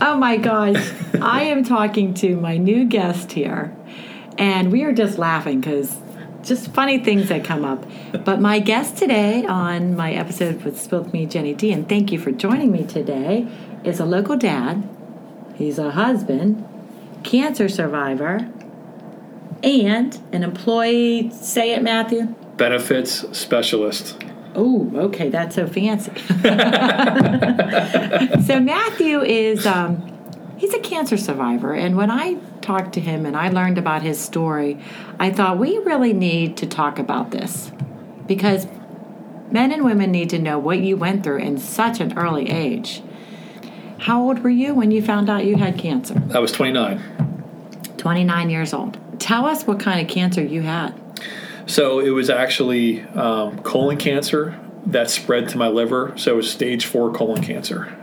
Oh my gosh, I am talking to my new guest here and we are just laughing because just funny things that come up. But my guest today on my episode with Spilt Me, Jenny D, and thank you for joining me today, is a local dad. He's a husband, cancer survivor, and an employee. Say it, Matthew. Benefits specialist. Oh, okay, that's so fancy. so Matthew is um, he's a cancer survivor, and when I talked to him and I learned about his story, I thought we really need to talk about this because men and women need to know what you went through in such an early age. How old were you when you found out you had cancer? I was 29. 29 years old. Tell us what kind of cancer you had. So it was actually um, colon cancer that spread to my liver. So it was stage four colon cancer.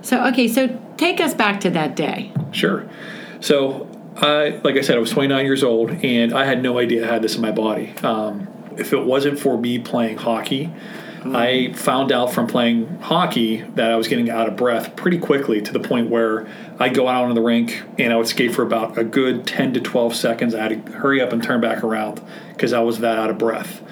So, okay, so take us back to that day. Sure. So I, like I said, I was 29 years old, and I had no idea I had this in my body. Um, if it wasn't for me playing hockey. I found out from playing hockey that I was getting out of breath pretty quickly to the point where I'd go out on the rink and I would skate for about a good 10 to 12 seconds. I had to hurry up and turn back around because I was that out of breath.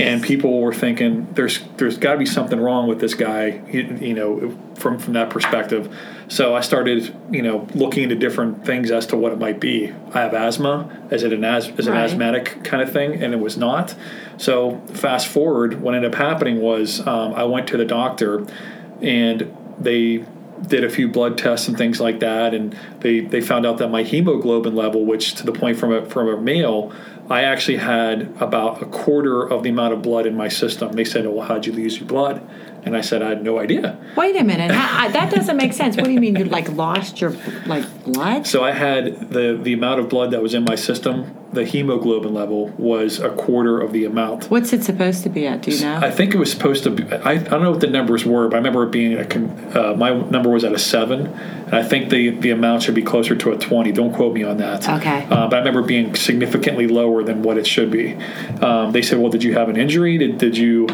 And people were thinking, "There's, there's got to be something wrong with this guy," you, you know, from from that perspective. So I started, you know, looking into different things as to what it might be. I have asthma. Is it an as is an asthmatic kind of thing? And it was not. So fast forward, what ended up happening was um, I went to the doctor, and they did a few blood tests and things like that, and they they found out that my hemoglobin level, which to the point from a from a male I actually had about a quarter of the amount of blood in my system. They said, "Well, how'd you lose your blood?" And I said, "I had no idea." Wait a minute, that doesn't make sense. What do you mean you like lost your like blood? So I had the the amount of blood that was in my system. The hemoglobin level was a quarter of the amount. What's it supposed to be at? Do you know? I think it was supposed to be. I, I don't know what the numbers were, but I remember it being a. Uh, my number was at a seven, and I think the the amount should be closer to a twenty. Don't quote me on that. Okay. Uh, but I remember being significantly lower than what it should be. Um, they said, "Well, did you have an injury? Did did you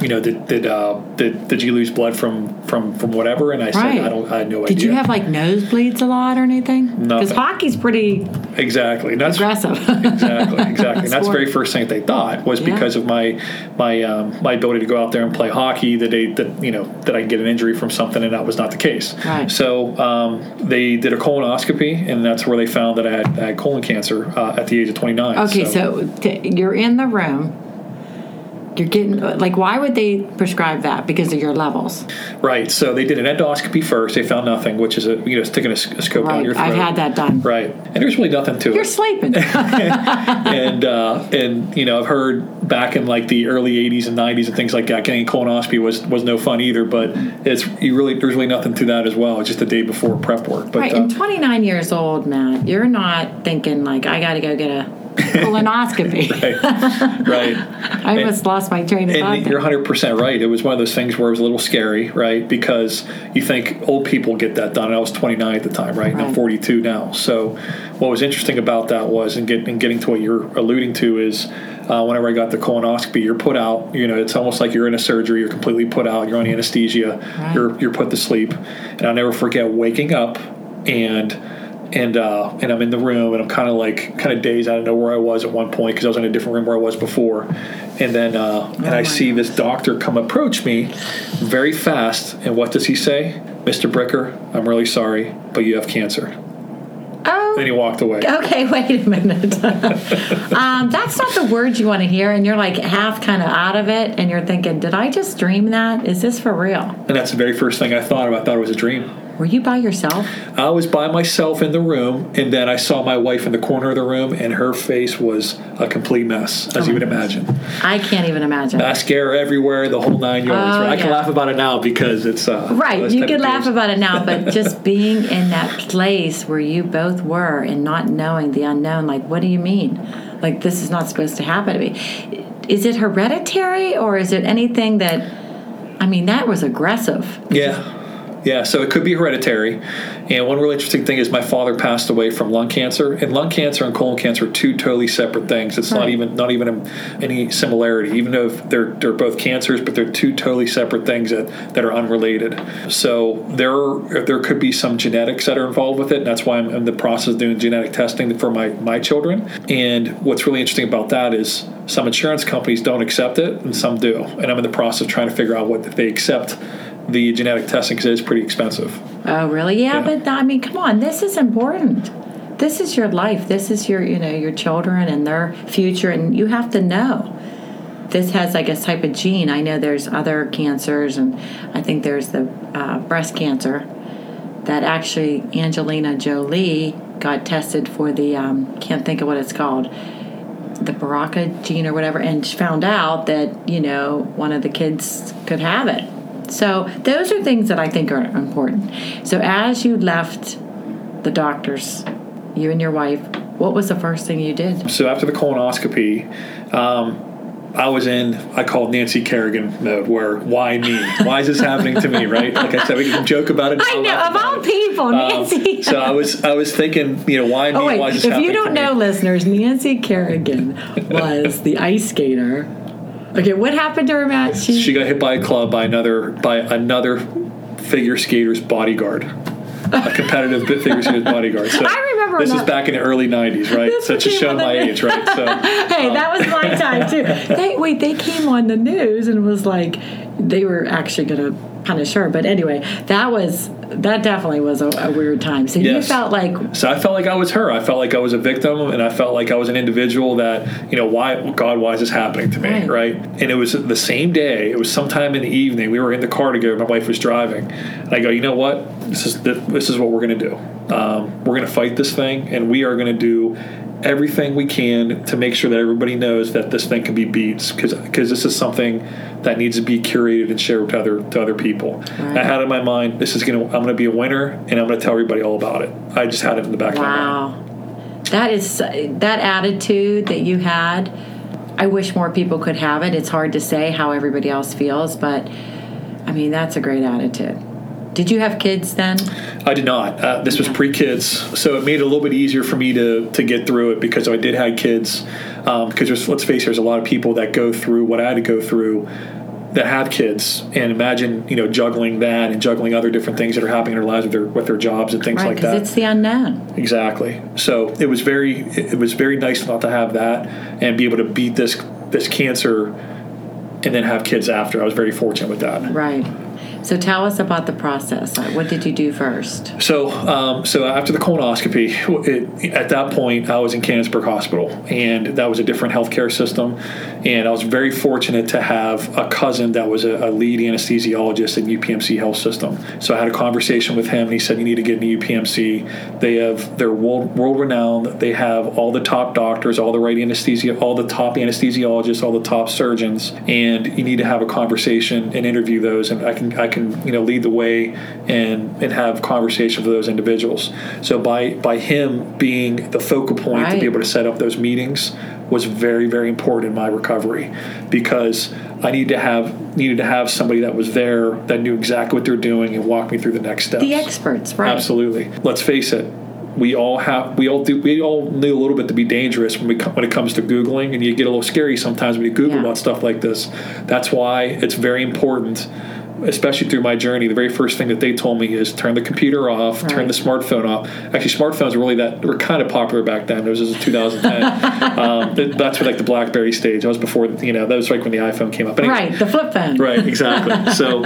you know, did did, uh, did did you lose blood from from from whatever? And I right. said, I don't, I had no idea. Did you have like nosebleeds a lot or anything? No, because hockey's pretty exactly that's aggressive. exactly, exactly. and that's the very first thing that they thought was yeah. because of my my um, my ability to go out there and play hockey that they that you know that I get an injury from something, and that was not the case. Right. So um, they did a colonoscopy, and that's where they found that I had, I had colon cancer uh, at the age of 29. Okay, so, so t- you're in the room you're getting like why would they prescribe that? Because of your levels. Right so they did an endoscopy first they found nothing which is a you know sticking a, scope right. down your throat. i've had that done. Right and there's really nothing to you're it. You're sleeping. And uh, and you know i've heard back in like the early 80s and 90s and things like that getting colonoscopy was was no fun either but it's you really there's really nothing to that as well it's just the day before prep work but right uh, and 29 years old matt you're not thinking like i gotta go get a colonoscopy. right. Right. I almost and, lost my train of thought. You're 100% right. It was one of those things where it was a little scary, right? Because you think old people get that done. I was 29 at the time, right? right. And I'm 42 now. So what was interesting about that was, and, get, and getting to what you're alluding to, is uh, whenever I got the colonoscopy, you're put out. You know, it's almost like you're in a surgery. You're completely put out. You're on anesthesia. Right. You're, you're put to sleep. And I'll never forget waking up and and uh, and I'm in the room and I'm kind of like kind of dazed. I don't know where I was at one point because I was in a different room where I was before, and then uh, and I see this doctor come approach me very fast. And what does he say, Mister Bricker? I'm really sorry, but you have cancer. Oh. And he walked away. Okay, wait a minute. um, that's not the words you want to hear, and you're like half kind of out of it, and you're thinking, "Did I just dream that? Is this for real?" And that's the very first thing I thought of. I thought it was a dream. Were you by yourself? I was by myself in the room, and then I saw my wife in the corner of the room, and her face was a complete mess, as Oh. you would imagine. I can't even imagine. Mascara everywhere, the whole nine yards. Oh, right? I can laugh about it now because it's uh, Right, you can laugh about it now, but just being in that place where you both were and not knowing the unknown, like, what do you mean? Like, this is not supposed to happen to me. Is it hereditary or is it anything that, I mean, that was aggressive. Yeah. Yeah, so it could be hereditary. And one really interesting thing is my father passed away from lung cancer, and lung cancer and colon cancer are two totally separate things. It's not even not even any similarity, even though they're they're both cancers, but they're two totally separate things that, that are unrelated. So there there could be some genetics that are involved with it, and that's why I'm in the process of doing genetic testing for my my children. And what's really interesting about that is some insurance companies don't accept it, and some do. And I'm in the process of trying to figure out what they accept the genetic testing because it is pretty expensive. Oh, really? Yeah, Yeah. but I mean, come on, this is important. This is your life. This is your, you know, your children and their future, and you have to know. This has I guess, type of gene. I know there's other cancers, and I think there's the uh, breast cancer that actually Angelina Jolie got tested for the um, can't think of what it's called the BRCA gene or whatever, and found out that you know one of the kids could have it. So those are things that I think are important. So as you left the doctors, you and your wife, what was the first thing you did? So after the colonoscopy, um, I was in, I called Nancy Kerrigan mode, where why me? Why is this happening to me? Right? Like I said, we can joke about it. I know of all people, Um, Nancy. so I was, I was thinking, you know, why me? oh wait, why is this if happening you don't know, me? listeners, Nancy Kerrigan was the ice skater. Okay, what happened to her, Matt? she got hit by a club by another by another figure skater's bodyguard. A competitive bit figure skater's bodyguard. So I remember this is back in the early '90s, right? This So to show my age, right? So hey, that was my um, time too. They wait, they came on the news and it was like they were actually going to punish sure, But anyway, that was that definitely was a, a weird time. So you felt like So I felt like I was her. I felt like I was a victim, and I felt like I was an individual that, you know, why, God, why is this happening to me, Right. right? And it was the same day. It was sometime in the evening. We were in the car together. My wife was driving, and I go, you know what? This is this is what we're going to do. Um, we're going to fight this thing, and we are going to do everything we can to make sure that everybody knows that this thing can be beat because this is something that needs to be curated and shared to other to other people. Right. I had in my mind this is gonna I'm gonna be a winner and I'm gonna tell everybody all about it. I just had it in the back of my mind. wow, that is that attitude that you had. I wish more people could have it. It's hard to say how everybody else feels, but I mean that's a great attitude. Did you have kids then? I did not. Uh, this was pre kids, so it made it a little bit easier for me to to get through it because I did have kids. Um, because there's, let's face it, there's a lot of people that go through what I had to go through that have kids, and imagine you know juggling that and juggling other different things that are happening in their lives with their with their jobs and things Right, like because that. it's the unknown. Exactly. So it was very it was very nice not to have that and be able to beat this this cancer and then have kids after. I was very fortunate with that. Right. So tell us about the process. What did you do first? So, um, so after the colonoscopy, it, at that point, I was in Canonsburg Hospital, and that was a different healthcare system. And I was very fortunate to have a cousin that was a, a lead anesthesiologist in UPMC Health System. So I had a conversation with him, and he said, "You need to get into UPMC. They have they're world world renowned. They have all the top doctors, all the right anesthesia, all the top anesthesiologists, all the top surgeons, and you need to have a conversation and interview those. And I can I can you know lead the way and and have conversation with those individuals. So by by him being the focal point to be able to set up those meetings was very very important in my recovery because I needed to have needed to have somebody that was there that knew exactly what they're doing and walk me through the next steps. The experts, right? Absolutely. Let's face it. We all have. We all do. We all knew a little bit to be dangerous when we when it comes to googling, and you get a little scary sometimes when you Google Yeah. about stuff like this. That's why it's very important especially through my journey, the very first thing that they told me is turn the computer off, turn the smartphone off. Actually, smartphones were really that were kind of popular back then. It was in 2010. um, th- that's for like the BlackBerry stage. That was before you know that was like when the iPhone came up. Anyways, Right, the flip phone. Right, exactly. so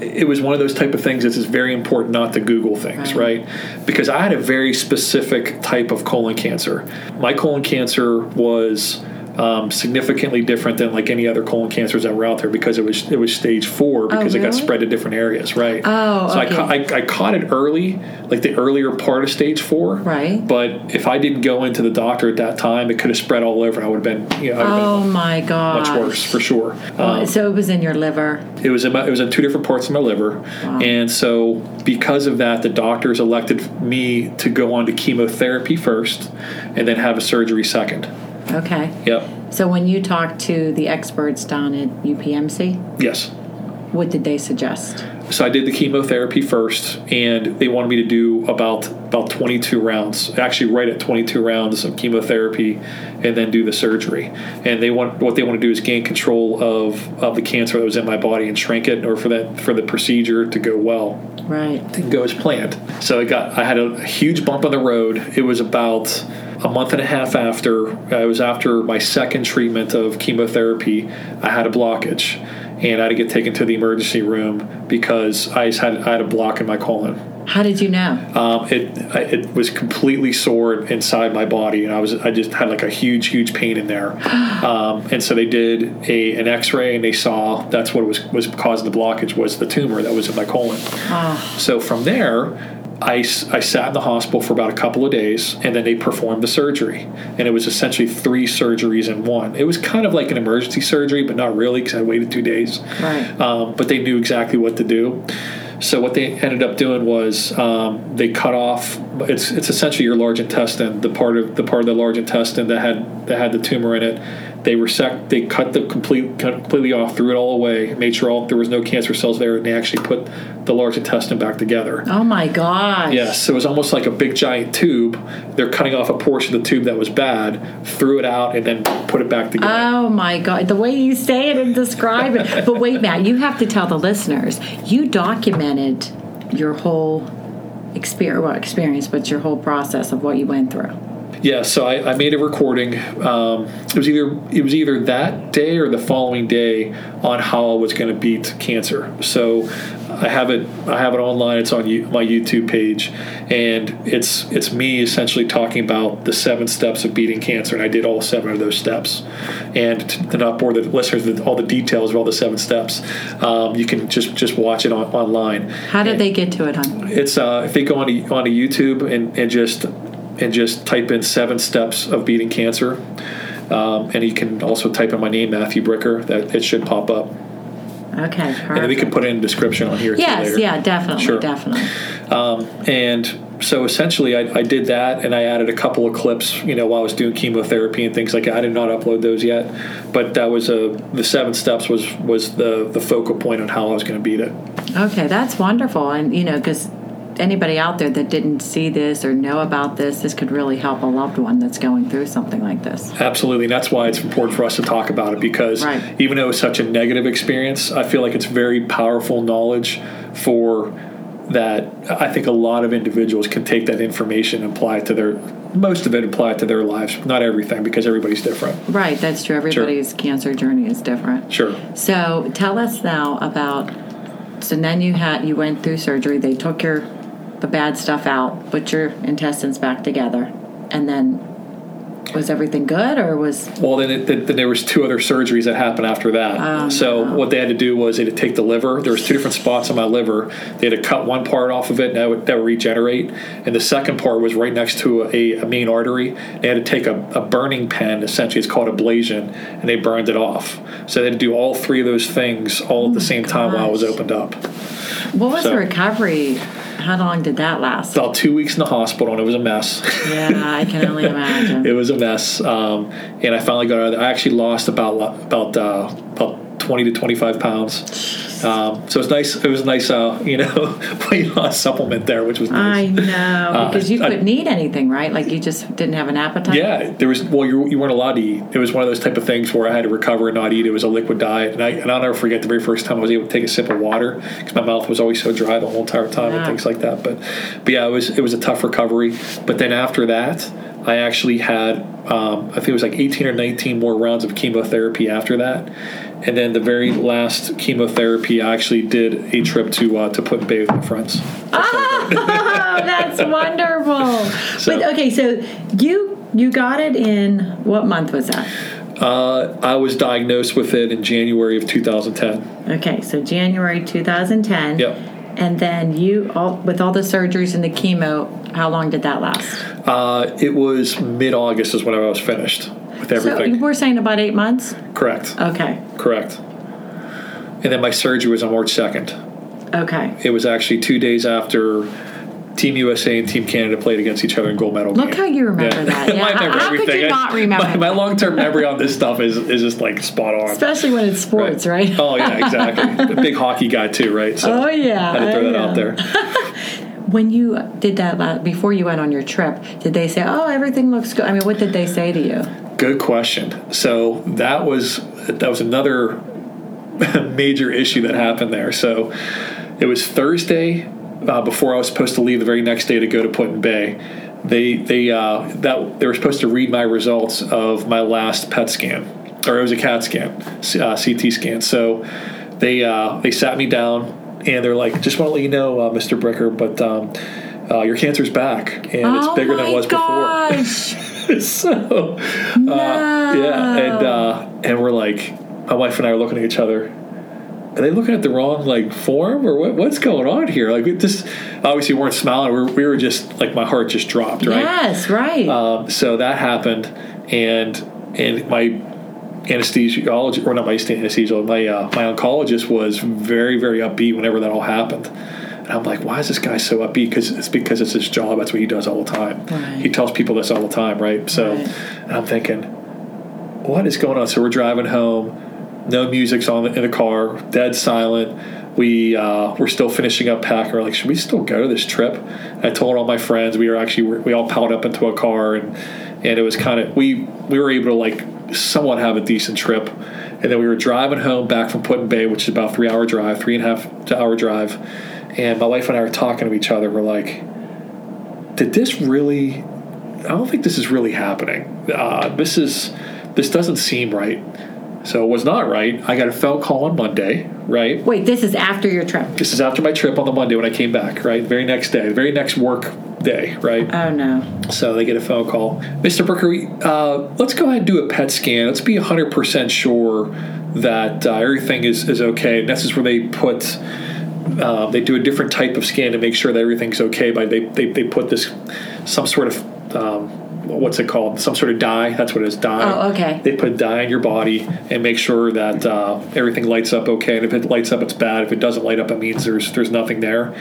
it was one of those type of things that is very important not to Google things, Right. right? Because I had a very specific type of colon cancer. My colon cancer was um, significantly different than like any other colon cancers that were out there because it was it was stage four because it got Oh, spread to different areas, right? Oh, so okay. I, ca- I, I caught it early, like the earlier part of stage four, Right. But if I didn't go into the doctor at that time, it could have spread all over, I would have been, you know, I would have Oh been my god. much worse for sure. Um, so it was in your liver. it was in my, it was in two different parts of my liver, and so because of that, the doctors elected me to go on to chemotherapy first, and then have a surgery second. Okay. Yep. So when you talked to the experts down at UPMC, Yes. what did they suggest? So I did the chemotherapy first, and they wanted me to do about about 22 rounds, actually right at 22 rounds of chemotherapy, and then do the surgery. And they want what they want to do is gain control of, of the cancer that was in my body and shrink it, or for that for the procedure to go well. Right. didn't go as planned. So I got I had a huge bump on the road. It was about a month and a half after uh, it was after my second treatment of chemotherapy. I had a blockage, and I had to get taken to the emergency room because I had I had a block in my colon. How did you know? Um, it it was completely sore inside my body, and I was I just had like a huge huge pain in there. Um, and so they did a an X ray, and they saw that's what was was causing the blockage was the tumor that was in my colon. So from there, I, I sat in the hospital for about a couple of days, and then they performed the surgery. And it was essentially three surgeries in one. It was kind of like an emergency surgery, but not really because I waited two days. Right. Um, but they knew exactly what to do. So what they ended up doing was um, they cut off. It's it's essentially your large intestine, the part of the part of the large intestine that had that had the tumor in it. They resect. They cut the complete cut completely off, threw it all away, made sure all there was no cancer cells there, and they actually put the large intestine back together. Oh my gosh. Yes, it was almost like a big giant tube. They're cutting off a portion of the tube that was bad, threw it out, and then put it back together. Oh my God. The way you say it and describe it. But wait, Matt, you have to tell the listeners you documented your whole experience, well, experience, but your whole process of what you went through. Yeah, so I, I made a recording. Um, it was either it was either that day or the following day on how I was going to beat cancer. So I have it I have it online. It's on you, my YouTube page, and it's it's me essentially talking about the seven steps of beating cancer, and I did all seven of those steps. And to, to not bore the listeners with all the details of all the seven steps, um, you can just just watch it on, online. How did they get to it, hon? It's uh, if they go onto onto YouTube and, and just and just type in seven steps of beating cancer, um, and you can also type in my name Matthew Bricker. That it should pop up, Okay. and then we can put in description on here. Yes, yeah, definitely, Sure. definitely. And so essentially, I, I did that, and I added a couple of clips. You know, while I was doing chemotherapy and things like that. I did not upload those yet, but that was a the seven steps was was the the focal point on how I was going to beat it. Okay, that's wonderful. And, you know, because anybody out there that didn't see this or know about this, this could really help a loved one that's going through something like this. Absolutely, and that's why it's important for us to talk about it because Right. even though it's such a negative experience, I feel like it's very powerful knowledge for that. I think a lot of individuals can take that information and apply it to their most of it apply it to their lives, not everything because everybody's different. Right, that's true. Everybody's cancer journey is different. Sure. So tell us now about. So then you had you went through surgery. They took your the bad stuff out, put your intestines back together, and then was everything good or was Well, then, it, then there was two other surgeries that happened after that. Oh, so no. what they had to do was they had to take the liver. There was two different spots on my liver. They had to cut one part off of it, and that would, that would regenerate. And the second part was right next to a, a main artery. They had to take a, a burning pen, essentially, it's called ablation, and they burned it off. So they had to do all three of those things all at the oh same time while I was opened up. what was So- the recovery? How long did that last? About two weeks in the hospital, and it was a mess. Yeah, I can only imagine. it was a mess. Um, and I finally got out of there. I actually lost about about uh, about twenty to twenty five pounds. Um, so it's nice. It was nice, uh, you know, weight loss supplement there, which was I know because you I- couldn't eat anything, right? Like you just didn't have an appetite. Yeah, there was. Well, you, you weren't allowed to eat. It was one of those type of things where I had to recover and not eat. It was a liquid diet, and I and I'll never forget the very first time I was able to take a sip of water because my mouth was always so dry the whole entire time Yeah. and things like that. But but yeah, it was it was a tough recovery. But then after that, I actually had um, I think it was like eighteen or nineteen more rounds of chemotherapy after that. And then the very last chemotherapy, I actually did a trip to uh, to Put in Bay with my friends. Oh, that's wonderful. So- but okay, so you you got it in what month was that? Uh, I was diagnosed with it in January of 2010. Okay, so January 2010. Yep. And then you all with all the surgeries and the chemo, how long did that last? Uh, it was mid August is when I was finished with everything. So we're saying about eight months. Correct. Okay. Correct. And then my surgery was on March 2nd. Okay. It was actually two days after Team USA and Team Canada played against each other in gold medal. Look game. how you remember that. Yeah. I remember How could everything. you I- not remember My, my long term memory on this stuff is, is just like spot on. Especially when it's sports, right? Oh, yeah, exactly. Big hockey guy, too, right? So Oh, yeah, I had to throw I that out there. When you did that before you went on your trip, did they say, "Oh, everything looks good"? I mean, what did they say to you? Good question. So that was that was another major issue that happened there. So it was Thursday uh, before I was supposed to leave the very next day to go to Put in Bay. They they uh, that they were supposed to read my results of my last PET scan, or it was a CAT scan, uh, CT scan. So they uh, they sat me down and they're like, "Just want to let you know, uh, Mr. Bricker, but." Um, uh, your cancer's back, and it's oh bigger my than it was gosh. before. so, uh, yeah, and uh, and we're like, my wife and I are looking at each other. Are they looking at the wrong like form or what, what's going on here? Like we just obviously weren't smiling. We were, we were just like my heart just dropped, right? Yes, right. Um, so that happened, and and my anesthesiologist or not my anesthesiologist, my uh, my oncologist was very very upbeat whenever that all happened. And I'm like, why is this guy so upbeat? Because it's because it's his job. That's what he does all the time. Right. He tells people this all the time, right? So, Right. and I'm thinking, what is going on? So we're driving home. No music's on in the car. Dead silent. We uh, we're still finishing up packing. We're like, should we still go to this trip? And I told all my friends. We were actually we all piled up into a car, and and it was kind of we we were able to like somewhat have a decent trip. And then we were driving home back from Put in Bay, which is about three hour drive, three and a half to hour drive. And my wife and I were talking to each other. We're like, did this really I don't think this is really happening. Uh, this is this doesn't seem right. So it was not right. I got a phone call on Monday, right? Wait, this is after your trip. This is after my trip on the Monday when I came back, right? Very next day, the very next work day, right? Oh no. So they get a phone call. Mr. Bricker, uh, let's go ahead and do a PET scan. Let's be 100% sure that uh, everything is, is okay. And this is where they put, uh, they do a different type of scan to make sure that everything's okay. But they, they, they put this, some sort of, um, what's it called? Some sort of dye. That's what it is, dye. Oh, okay. They put dye in your body and make sure that uh, everything lights up okay. And if it lights up, it's bad. If it doesn't light up, it means there's there's nothing there.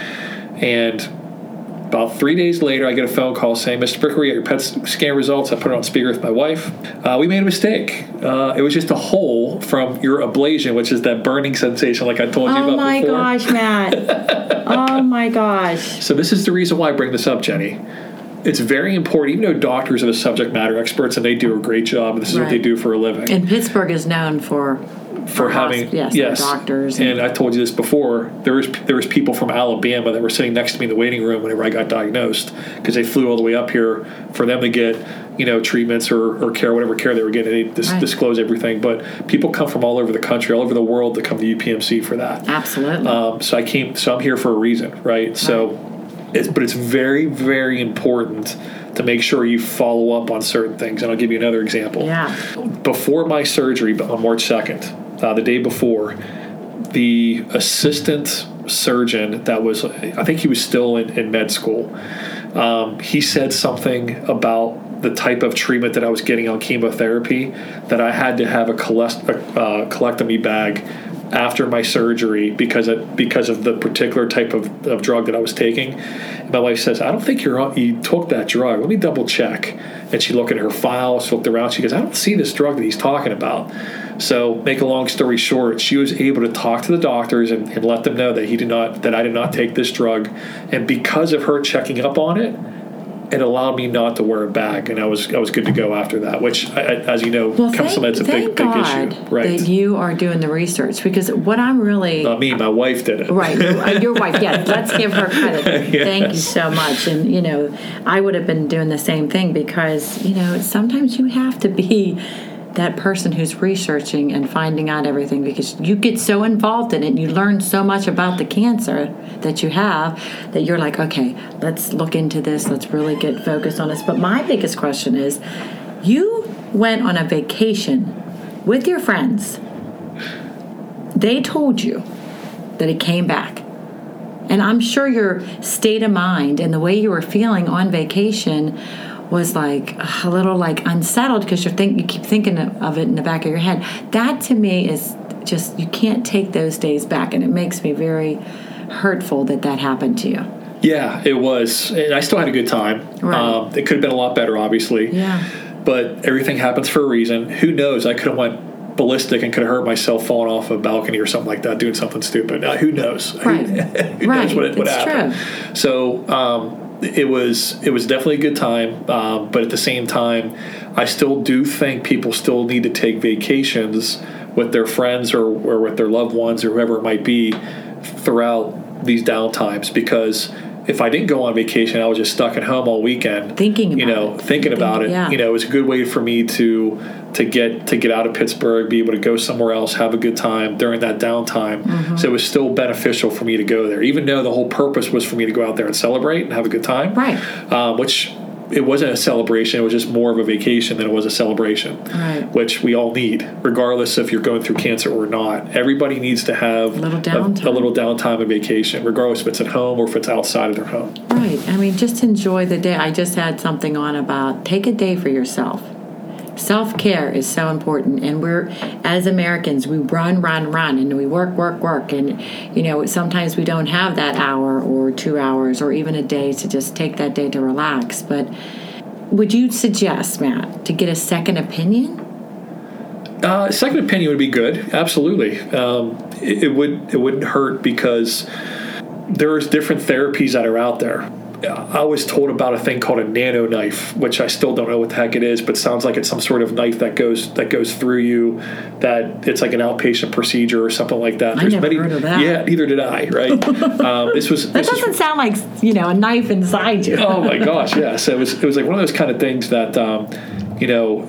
And about three days later, I get a phone call saying, "Mr. Bricker, we got your PET scan results." I put it on speaker with my wife. Uh, we made a mistake. Uh, it was just a hole from your ablation, which is that burning sensation, like I told you about before. Oh about my before. gosh, Matt. oh my gosh. So this is the reason why I bring this up, Jenny. It's very important, even though doctors are the subject matter experts and they do a great job, and this is what they do for a living. And Pittsburgh is known for for having hosp- yes, their doctors And, and- I told you this before. There was there was people from Alabama that were sitting next to me in the waiting room whenever I got diagnosed because they flew all the way up here for them to get you know treatments or, or care whatever care they were getting. They dis- Right. disclose everything, but people come from all over the country, all over the world to come to UPMC for that. absolutely. Um, so I came. So I'm here for a reason, right? So, it's, but it's very, very important to make sure you follow up on certain things. And I'll give you another example. yeah. Before my surgery, on March 2nd, uh, the day before, the assistant surgeon that was, I think he was still in, in med school, um, he said something about the type of treatment that I was getting on chemotherapy that I had to have a, cholest- a uh, colectomy bag after my surgery because of, because of the particular type of, of drug that I was taking. My wife says, "I don't think you're you took that drug. Let me double check." And she looked at her files, looked around. She goes, "I don't see this drug that he's talking about." So, make a long story short, she was able to talk to the doctors and, and let them know that he did not that I did not take this drug, and because of her checking up on it, it allowed me not to wear a bag, and I was I was good to go after that. Which, I, as you know, Well, comes thank, a big big God issue, right? that you are doing the research because what I'm really Not me, my wife did it. Right, uh, your wife. Yes, let's give her credit. Thank you so much. And you know, I would have been doing the same thing because you know sometimes you have to be that person who's researching and finding out everything because you get so involved in it you learn so much about the cancer that you have that you're like, okay, let's look into this. Let's really get focused on this. But my biggest question is, you went on a vacation with your friends. They told you that it came back. And I'm sure your state of mind and the way you were feeling on vacation was like a little like unsettled because you're think you keep thinking of it in the back of your head. That to me is just you can't take those days back, and it makes me very hurtful that that happened to you. Yeah, it was, and I still had a good time. Right. Um, it could have been a lot better, obviously. Yeah. But everything happens for a reason. Who knows? I could have went ballistic and could have hurt myself falling off a balcony or something like that, doing something stupid. Uh, who knows? Right. who Right. knows what, what It's happened? So um, it was it was definitely a good time, um, but at the same time, I still do think people still need to take vacations with their friends or, or with their loved ones or whoever it might be throughout these down times because if I didn't go on vacation, I was just stuck at home all weekend, Thinking you about know, it. thinking about it. yeah. You know, it was a good way for me to to get to get out of Pittsburgh, be able to go somewhere else, have a good time during that downtime. Mm-hmm. So it was still beneficial for me to go there, even though the whole purpose was for me to go out there and celebrate and have a good time. Right. Um, which it wasn't a celebration; it was just more of a vacation than it was a celebration. Right. Which we all need, regardless if you're going through cancer or not. Everybody needs to have Little a, a little downtime and vacation, regardless if it's at home or if it's outside of their home. Right. I mean, just enjoy the day. I just had something on about take a day for yourself. Self care is so important, and we're as Americans we run, run, run, and we work, work, work, and you know sometimes we don't have that hour or two hours or even a day to just take that day to relax. But would you suggest, Matt, to get a second opinion? Uh, second opinion would be good. Absolutely, um, it, it would. It wouldn't hurt because there's different therapies that are out there. I was told about a thing called a nano knife, which I still don't know what the heck it is, but sounds like it's some sort of knife that goes that goes through you. That it's like an outpatient procedure or something like that. I never heard of that. Yeah, neither did I. Right. um, this was That this doesn't sound like you know a knife inside you. oh my gosh, yeah. So it was it was like one of those kind of things that um, you know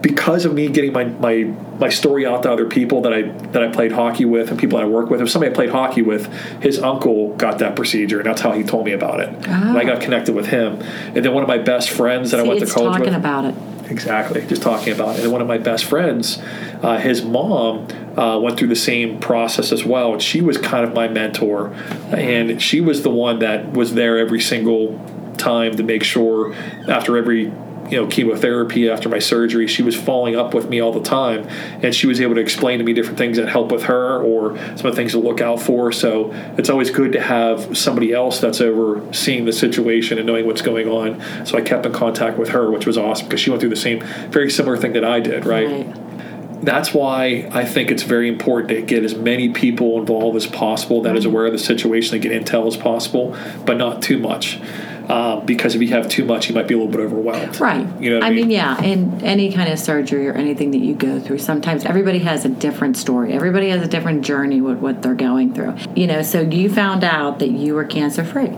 because of me getting my, my my story out to other people that I that I played hockey with and people I work with. If somebody I played hockey with, his uncle got that procedure, and that's how he told me about it. And I got connected with him. And then one of my best friends that I went to college talking with. about it. Exactly, just talking about it. And one of my best friends, uh, his mom uh, went through the same process as well, and she was kind of my mentor, and she was the one that was there every single time to make sure after every you know chemotherapy after my surgery. She was following up with me all the time and she was able to explain to me different things that help with her or some of the things to look out for. So it's always good to have somebody else that's overseeing the situation and knowing what's going on. So i kept in contact with her which was awesome because she went through the same very similar thing that i did right, Right. that's why I think it's very important to get as many people involved as possible that is mm-hmm. aware of the situation and get intel as possible, but not too much. Um, because if you have too much, you might be a little bit overwhelmed. Right. You know what I I mean, mean? yeah, in any kind of surgery or anything that you go through, sometimes everybody has a different story. Everybody has a different journey with what they're going through. You know, so you found out that you were cancer free.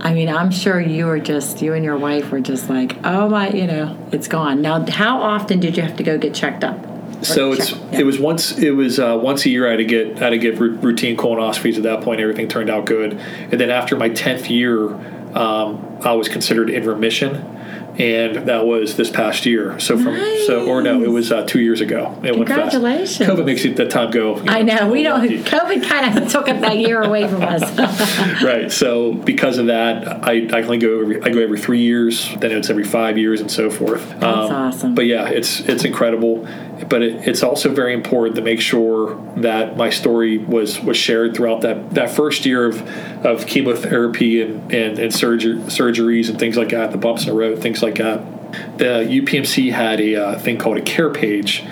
I mean, I'm sure you were just, you and your wife were just like, oh my, you know, it's gone. Now, how often did you have to go get checked up? So it's yeah. it was once it was uh, once a year I had to get I had to get routine colonoscopies. At that point, everything turned out good. And then after my tenth year, um, I was considered in remission, and that was this past year. So from so or no, it was uh, two years ago. It went fast. Congratulations. COVID makes it that time go. you I know we don't. lucky. COVID kind of took that year away from us. right. So because of that, I, I only go every I go every three years. Then it's every five years and so forth. Um, That's awesome. But yeah, it's it's incredible. But it, it's also very important to make sure that my story was was shared throughout that, that first year of, of chemotherapy and and, and surgery, surgeries and things like that, the bumps in the road, things like that. The UPMC had a uh, thing called a care page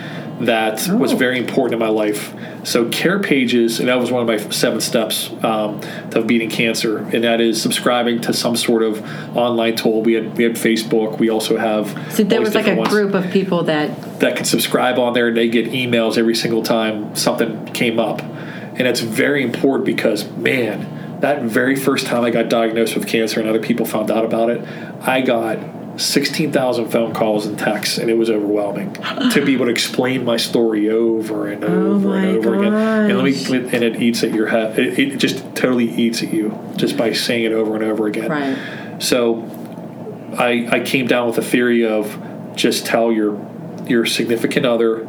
that was Oh. very important in my life. So care pages, and that was one of my seven steps um, of beating cancer, and that is subscribing to some sort of online tool. We had we had Facebook. We also have So there was like a ones group of people that. that can subscribe on there, and they get emails every single time something came up, and it's very important because man, that very first time I got diagnosed with cancer and other people found out about it, I got 16,000 phone calls and texts, and it was overwhelming to be able to explain my story over and over Oh and over again. And let me, and it eats at your head. It, it just totally eats at you just by saying it over and over again. Right. So I, I came down with a theory of just tell your your significant other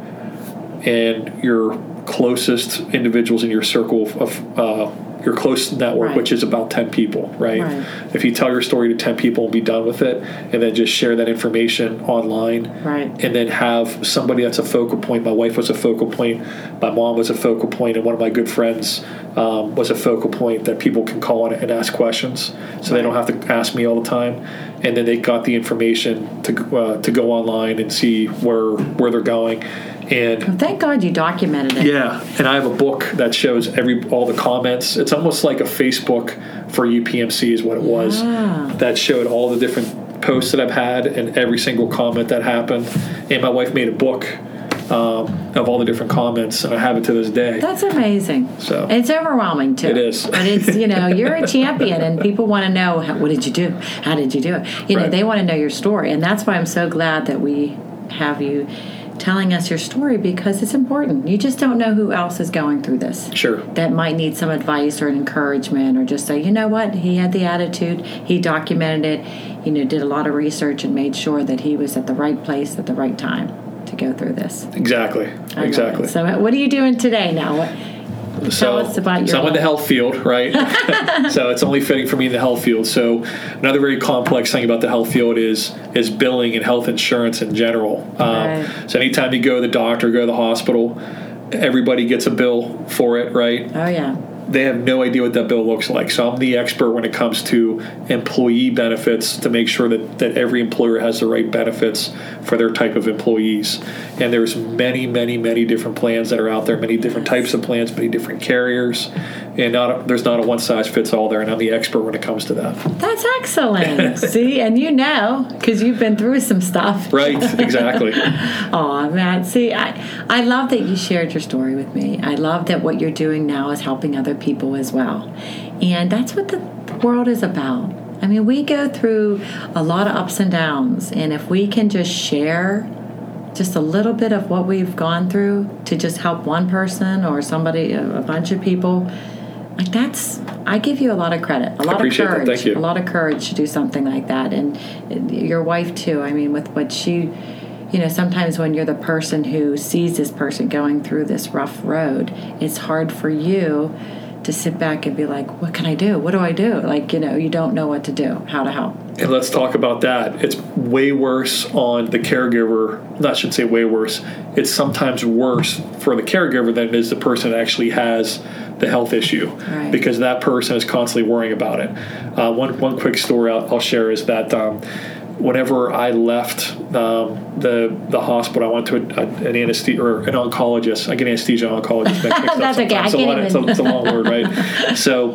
and your closest individuals in your circle of, of uh, your close network, Right. which is about 10 people, right? Right. If you tell your story to 10 people and be done with it, and then just share that information online, Right. and then have somebody that's a focal point. My wife was a focal point, my mom was a focal point, and one of my good friends um, was a focal point that people can call on and ask questions, so they don't have to ask me all the time. And then they got the information to uh, to go online and see where where they're going, and Thank God you documented it. yeah, and I have a book that shows every all the comments. It's almost like a Facebook for UPMC is what it was. Yeah. That showed all the different posts that I've had and every single comment that happened. And my wife made a book um, of all the different comments, and I have it to this day. That's amazing. So- it's overwhelming too. It is. but it's you know you're a champion, and people want to know how, what did you do? How did you do it? You know Right. they want to know your story, and that's why I'm so glad that we have you telling us your story because it's important. You just don't know who else is going through this. Sure. That might need some advice or an encouragement, or just say, you know what, he had the attitude, he documented it, you know, did a lot of research and made sure that he was at the right place at the right time to go through this. Exactly. Exactly. So, uh, what are you doing today now? So, us about so I'm in the health field, right? so it's only fitting for me in the health field. So another very complex thing about the health field is is billing and health insurance in general. Um, Right. So anytime you go to the doctor, go to the hospital, everybody gets a bill for it, right? oh yeah. They have no idea what that bill looks like. So I'm the expert when it comes to employee benefits to make sure that, that every employer has the right benefits for their type of employees. And there's many, many, many different plans that are out there, many different types of plans, many different carriers, and not a, there's not a one size fits all there. And I'm the expert when it comes to that. That's excellent. See, and you know because you've been through some stuff. Right? Exactly. Oh man, see, I I love that you shared your story with me. I love that what you're doing now is helping other people as well, and that's what the world is about. I mean, we go through a lot of ups and downs, and if we can just share just a little bit of what we've gone through to just help one person or somebody, a a bunch of people, like that's I give you a lot of credit, a lot of courage, Thank you. a lot of courage to do something like that, and your wife too. I mean, with what she, you know, sometimes when you're the person who sees this person going through this rough road, it's hard for you to sit back and be like, "What can I do? What do I do?" Like, you know, you don't know what to do, how to help. And let's talk about that. It's way worse on the caregiver. Not I shouldn't say way worse. It's sometimes worse for the caregiver than it is the person that actually has the health issue, Right. because that person is constantly worrying about it. Uh, one one quick story I'll, I'll share is that. Um, Whenever I left um, the the hospital, I went to a, a, an anesthesia or an oncologist. I get anesthesia oncologist. That's okay. It's a lot- it's a- it's a long word, right? So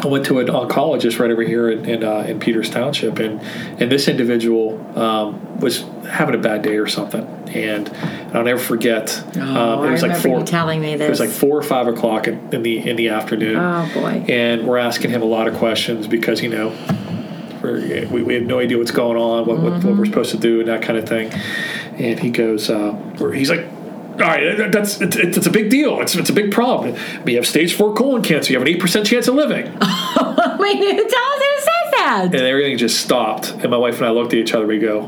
I went to an oncologist right over here in in, uh, in Peters Township, and and this individual um, was having a bad day or something, and I'll never forget. Oh, um, it I was like remember four. telling me this. It was like four or five o'clock in, in the in the afternoon. Oh, boy. And we're asking him a lot of questions because you know. We're, we, we have no idea what's going on, what, what, what we're supposed to do, and that kind of thing. And he goes, uh, he's like, all right, that's it's, it's a big deal. It's, it's a big problem. We have stage four colon cancer. You have an eight percent chance of living. Wait, tell us who says that? and everything just stopped. And my wife and I looked at each other. We go,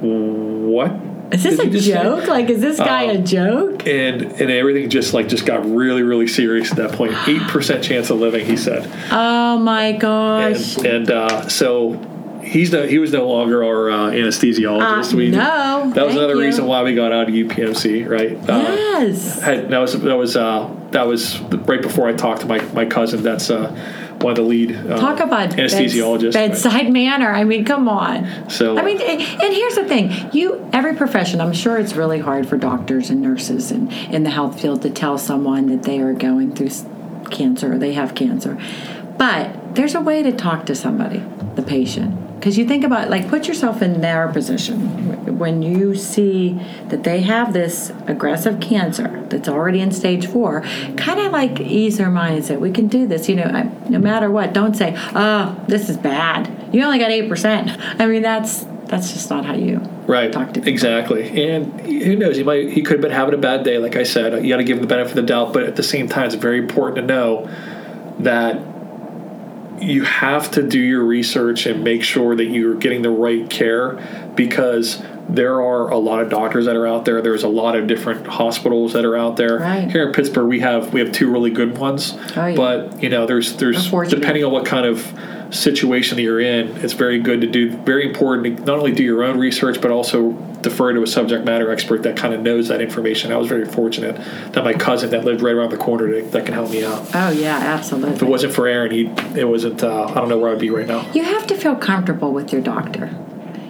what? Is this a just say? joke? Like, is this guy a Um, joke? And and everything just like just got really really serious at that point. Eight percent chance of living, he said. Oh my gosh. And and uh, so he's no he was no longer our uh, anesthesiologist. Uh, we, no, that was another you. reason why we got out of UPMC, right? Uh, yes. had, that was that was uh, that was right before I talked to my, my cousin. That's uh, one of the lead uh, Talk about anesthesiologists. beds- bedside manner. I mean, come on. So I mean, and and here's the thing: you, every profession. I'm sure it's really hard for doctors and nurses and in the health field to tell someone that they are going through cancer or they have cancer. But there's a way to talk to somebody, the patient, because you think about like put yourself in their position when you see that they have this aggressive cancer that's already in stage four. Kind of like ease their mindset. We can do this. You know, I, no matter what. Don't say, "Oh, this is bad. You only got eight percent." I mean, that's that's just not how you right, talk to people. exactly. And who knows? He might he could have been having a bad day. Like I said, you got to give him the benefit of the doubt. But at the same time, it's very important to know that you have to do your research and make sure that you're getting the right care because there are a lot of doctors that are out there. There's a lot of different hospitals that are out there. Right. Here in Pittsburgh, we have we have two really good ones. Oh, yeah. But you know, there's there's depending on what kind of situation that you're in, it's very good to do very important to not only do your own research but also defer to a subject matter expert that kind of knows that information. I was very fortunate that my cousin that lived right around the corner that, that can help me out. Oh yeah, absolutely. If it wasn't for Aaron, he it wasn't. Uh, I don't know where I'd be right now. You have to feel comfortable with your doctor.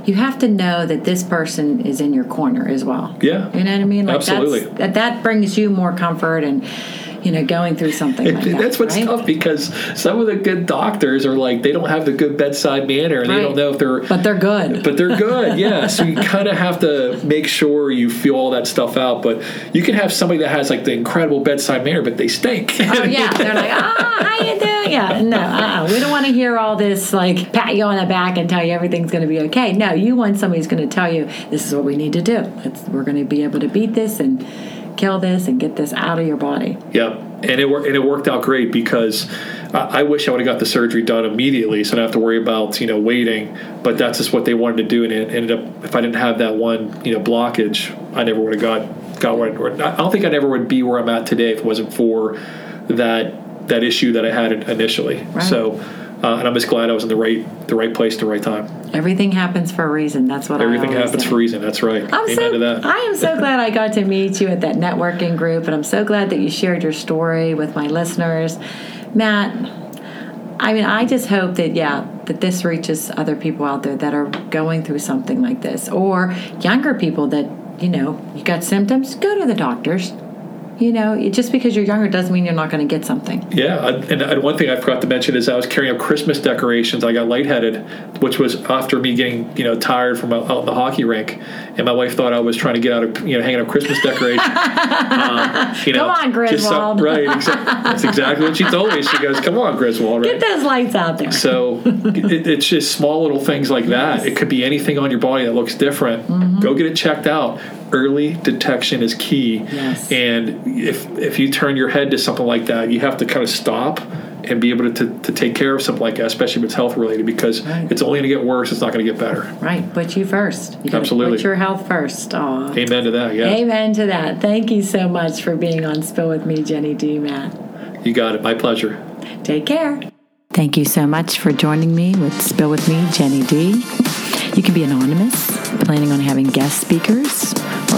You have to know that this person is in your corner as well. Yeah. You know what I mean? Like Absolutely. That that brings you more comfort and you know going through something like that. That's what's right? tough because some of the good doctors are like they don't have the good bedside manner and they don't know if they're But they're good. but they're good, yeah. So you kind of have to make sure you feel all that stuff out. But you can have somebody that has like the incredible bedside manner, but they stink. Oh yeah, they're like, ah, how you doing? Yeah, no, uh-uh. we don't want to hear all this like pat you on the back and tell you everything's going to be okay. No, you want somebody who's going to tell you this is what we need to do. It's, we're going to be able to beat this and kill this and get this out of your body. Yep, and it worked. And it worked out great because I I wish I would have got the surgery done immediately, so I don't have to worry about you know waiting. But that's just what they wanted to do, and it ended up. If I didn't have that one you know blockage, I never would have got got where. where- I don't think I never would be where I'm at today if it wasn't for that that issue that I had initially. Right. So, uh, and I'm just glad I was in the right the right place, the right time. Everything happens for a reason. That's what Everything happens say. for a reason. That's right. I'm Amen so, to that. I am so glad I got to meet you at that networking group, and I'm so glad that you shared your story with my listeners. Matt, I mean, I just hope that, yeah, that this reaches other people out there that are going through something like this, or younger people that, you know, you got symptoms, go to the doctors. You know, just because you're younger doesn't mean you're not going to get something. Yeah, and, and one thing I forgot to mention is I was carrying up Christmas decorations. I got lightheaded, which was after me getting you know tired from out in the hockey rink, and my wife thought I was trying to get out of you know hanging up Christmas decorations. um, you know, Come on, Griswold. right? Exa- that's exactly what she told me. She goes, "Come on, Griswold." Right? Get those lights out there. So it, it's just small little things like that. It could be anything on your body that looks different. Go get it checked out. Early detection is key. Yes. And if if you turn your head to something like that, you have to kind of stop and be able to, to, to take care of something like that, especially if it's health related, because Right. it's only going to get worse. It's not going to get better. Right, put you first. You Absolutely. Put your health first. Aw. Amen to that. Yeah, Amen to that. Thank you so much for being on Spill with Me, Jenny D. Matt. you got it. My pleasure. Take care. Thank you so much for joining me with Spill With Me, Jenny D. You can be anonymous, planning on having guest speakers,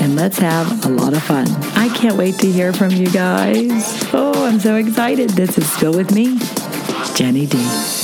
And let's have a lot of fun. I can't wait to hear from you guys. Oh, I'm so excited. This is Spill With Me, Jenny D.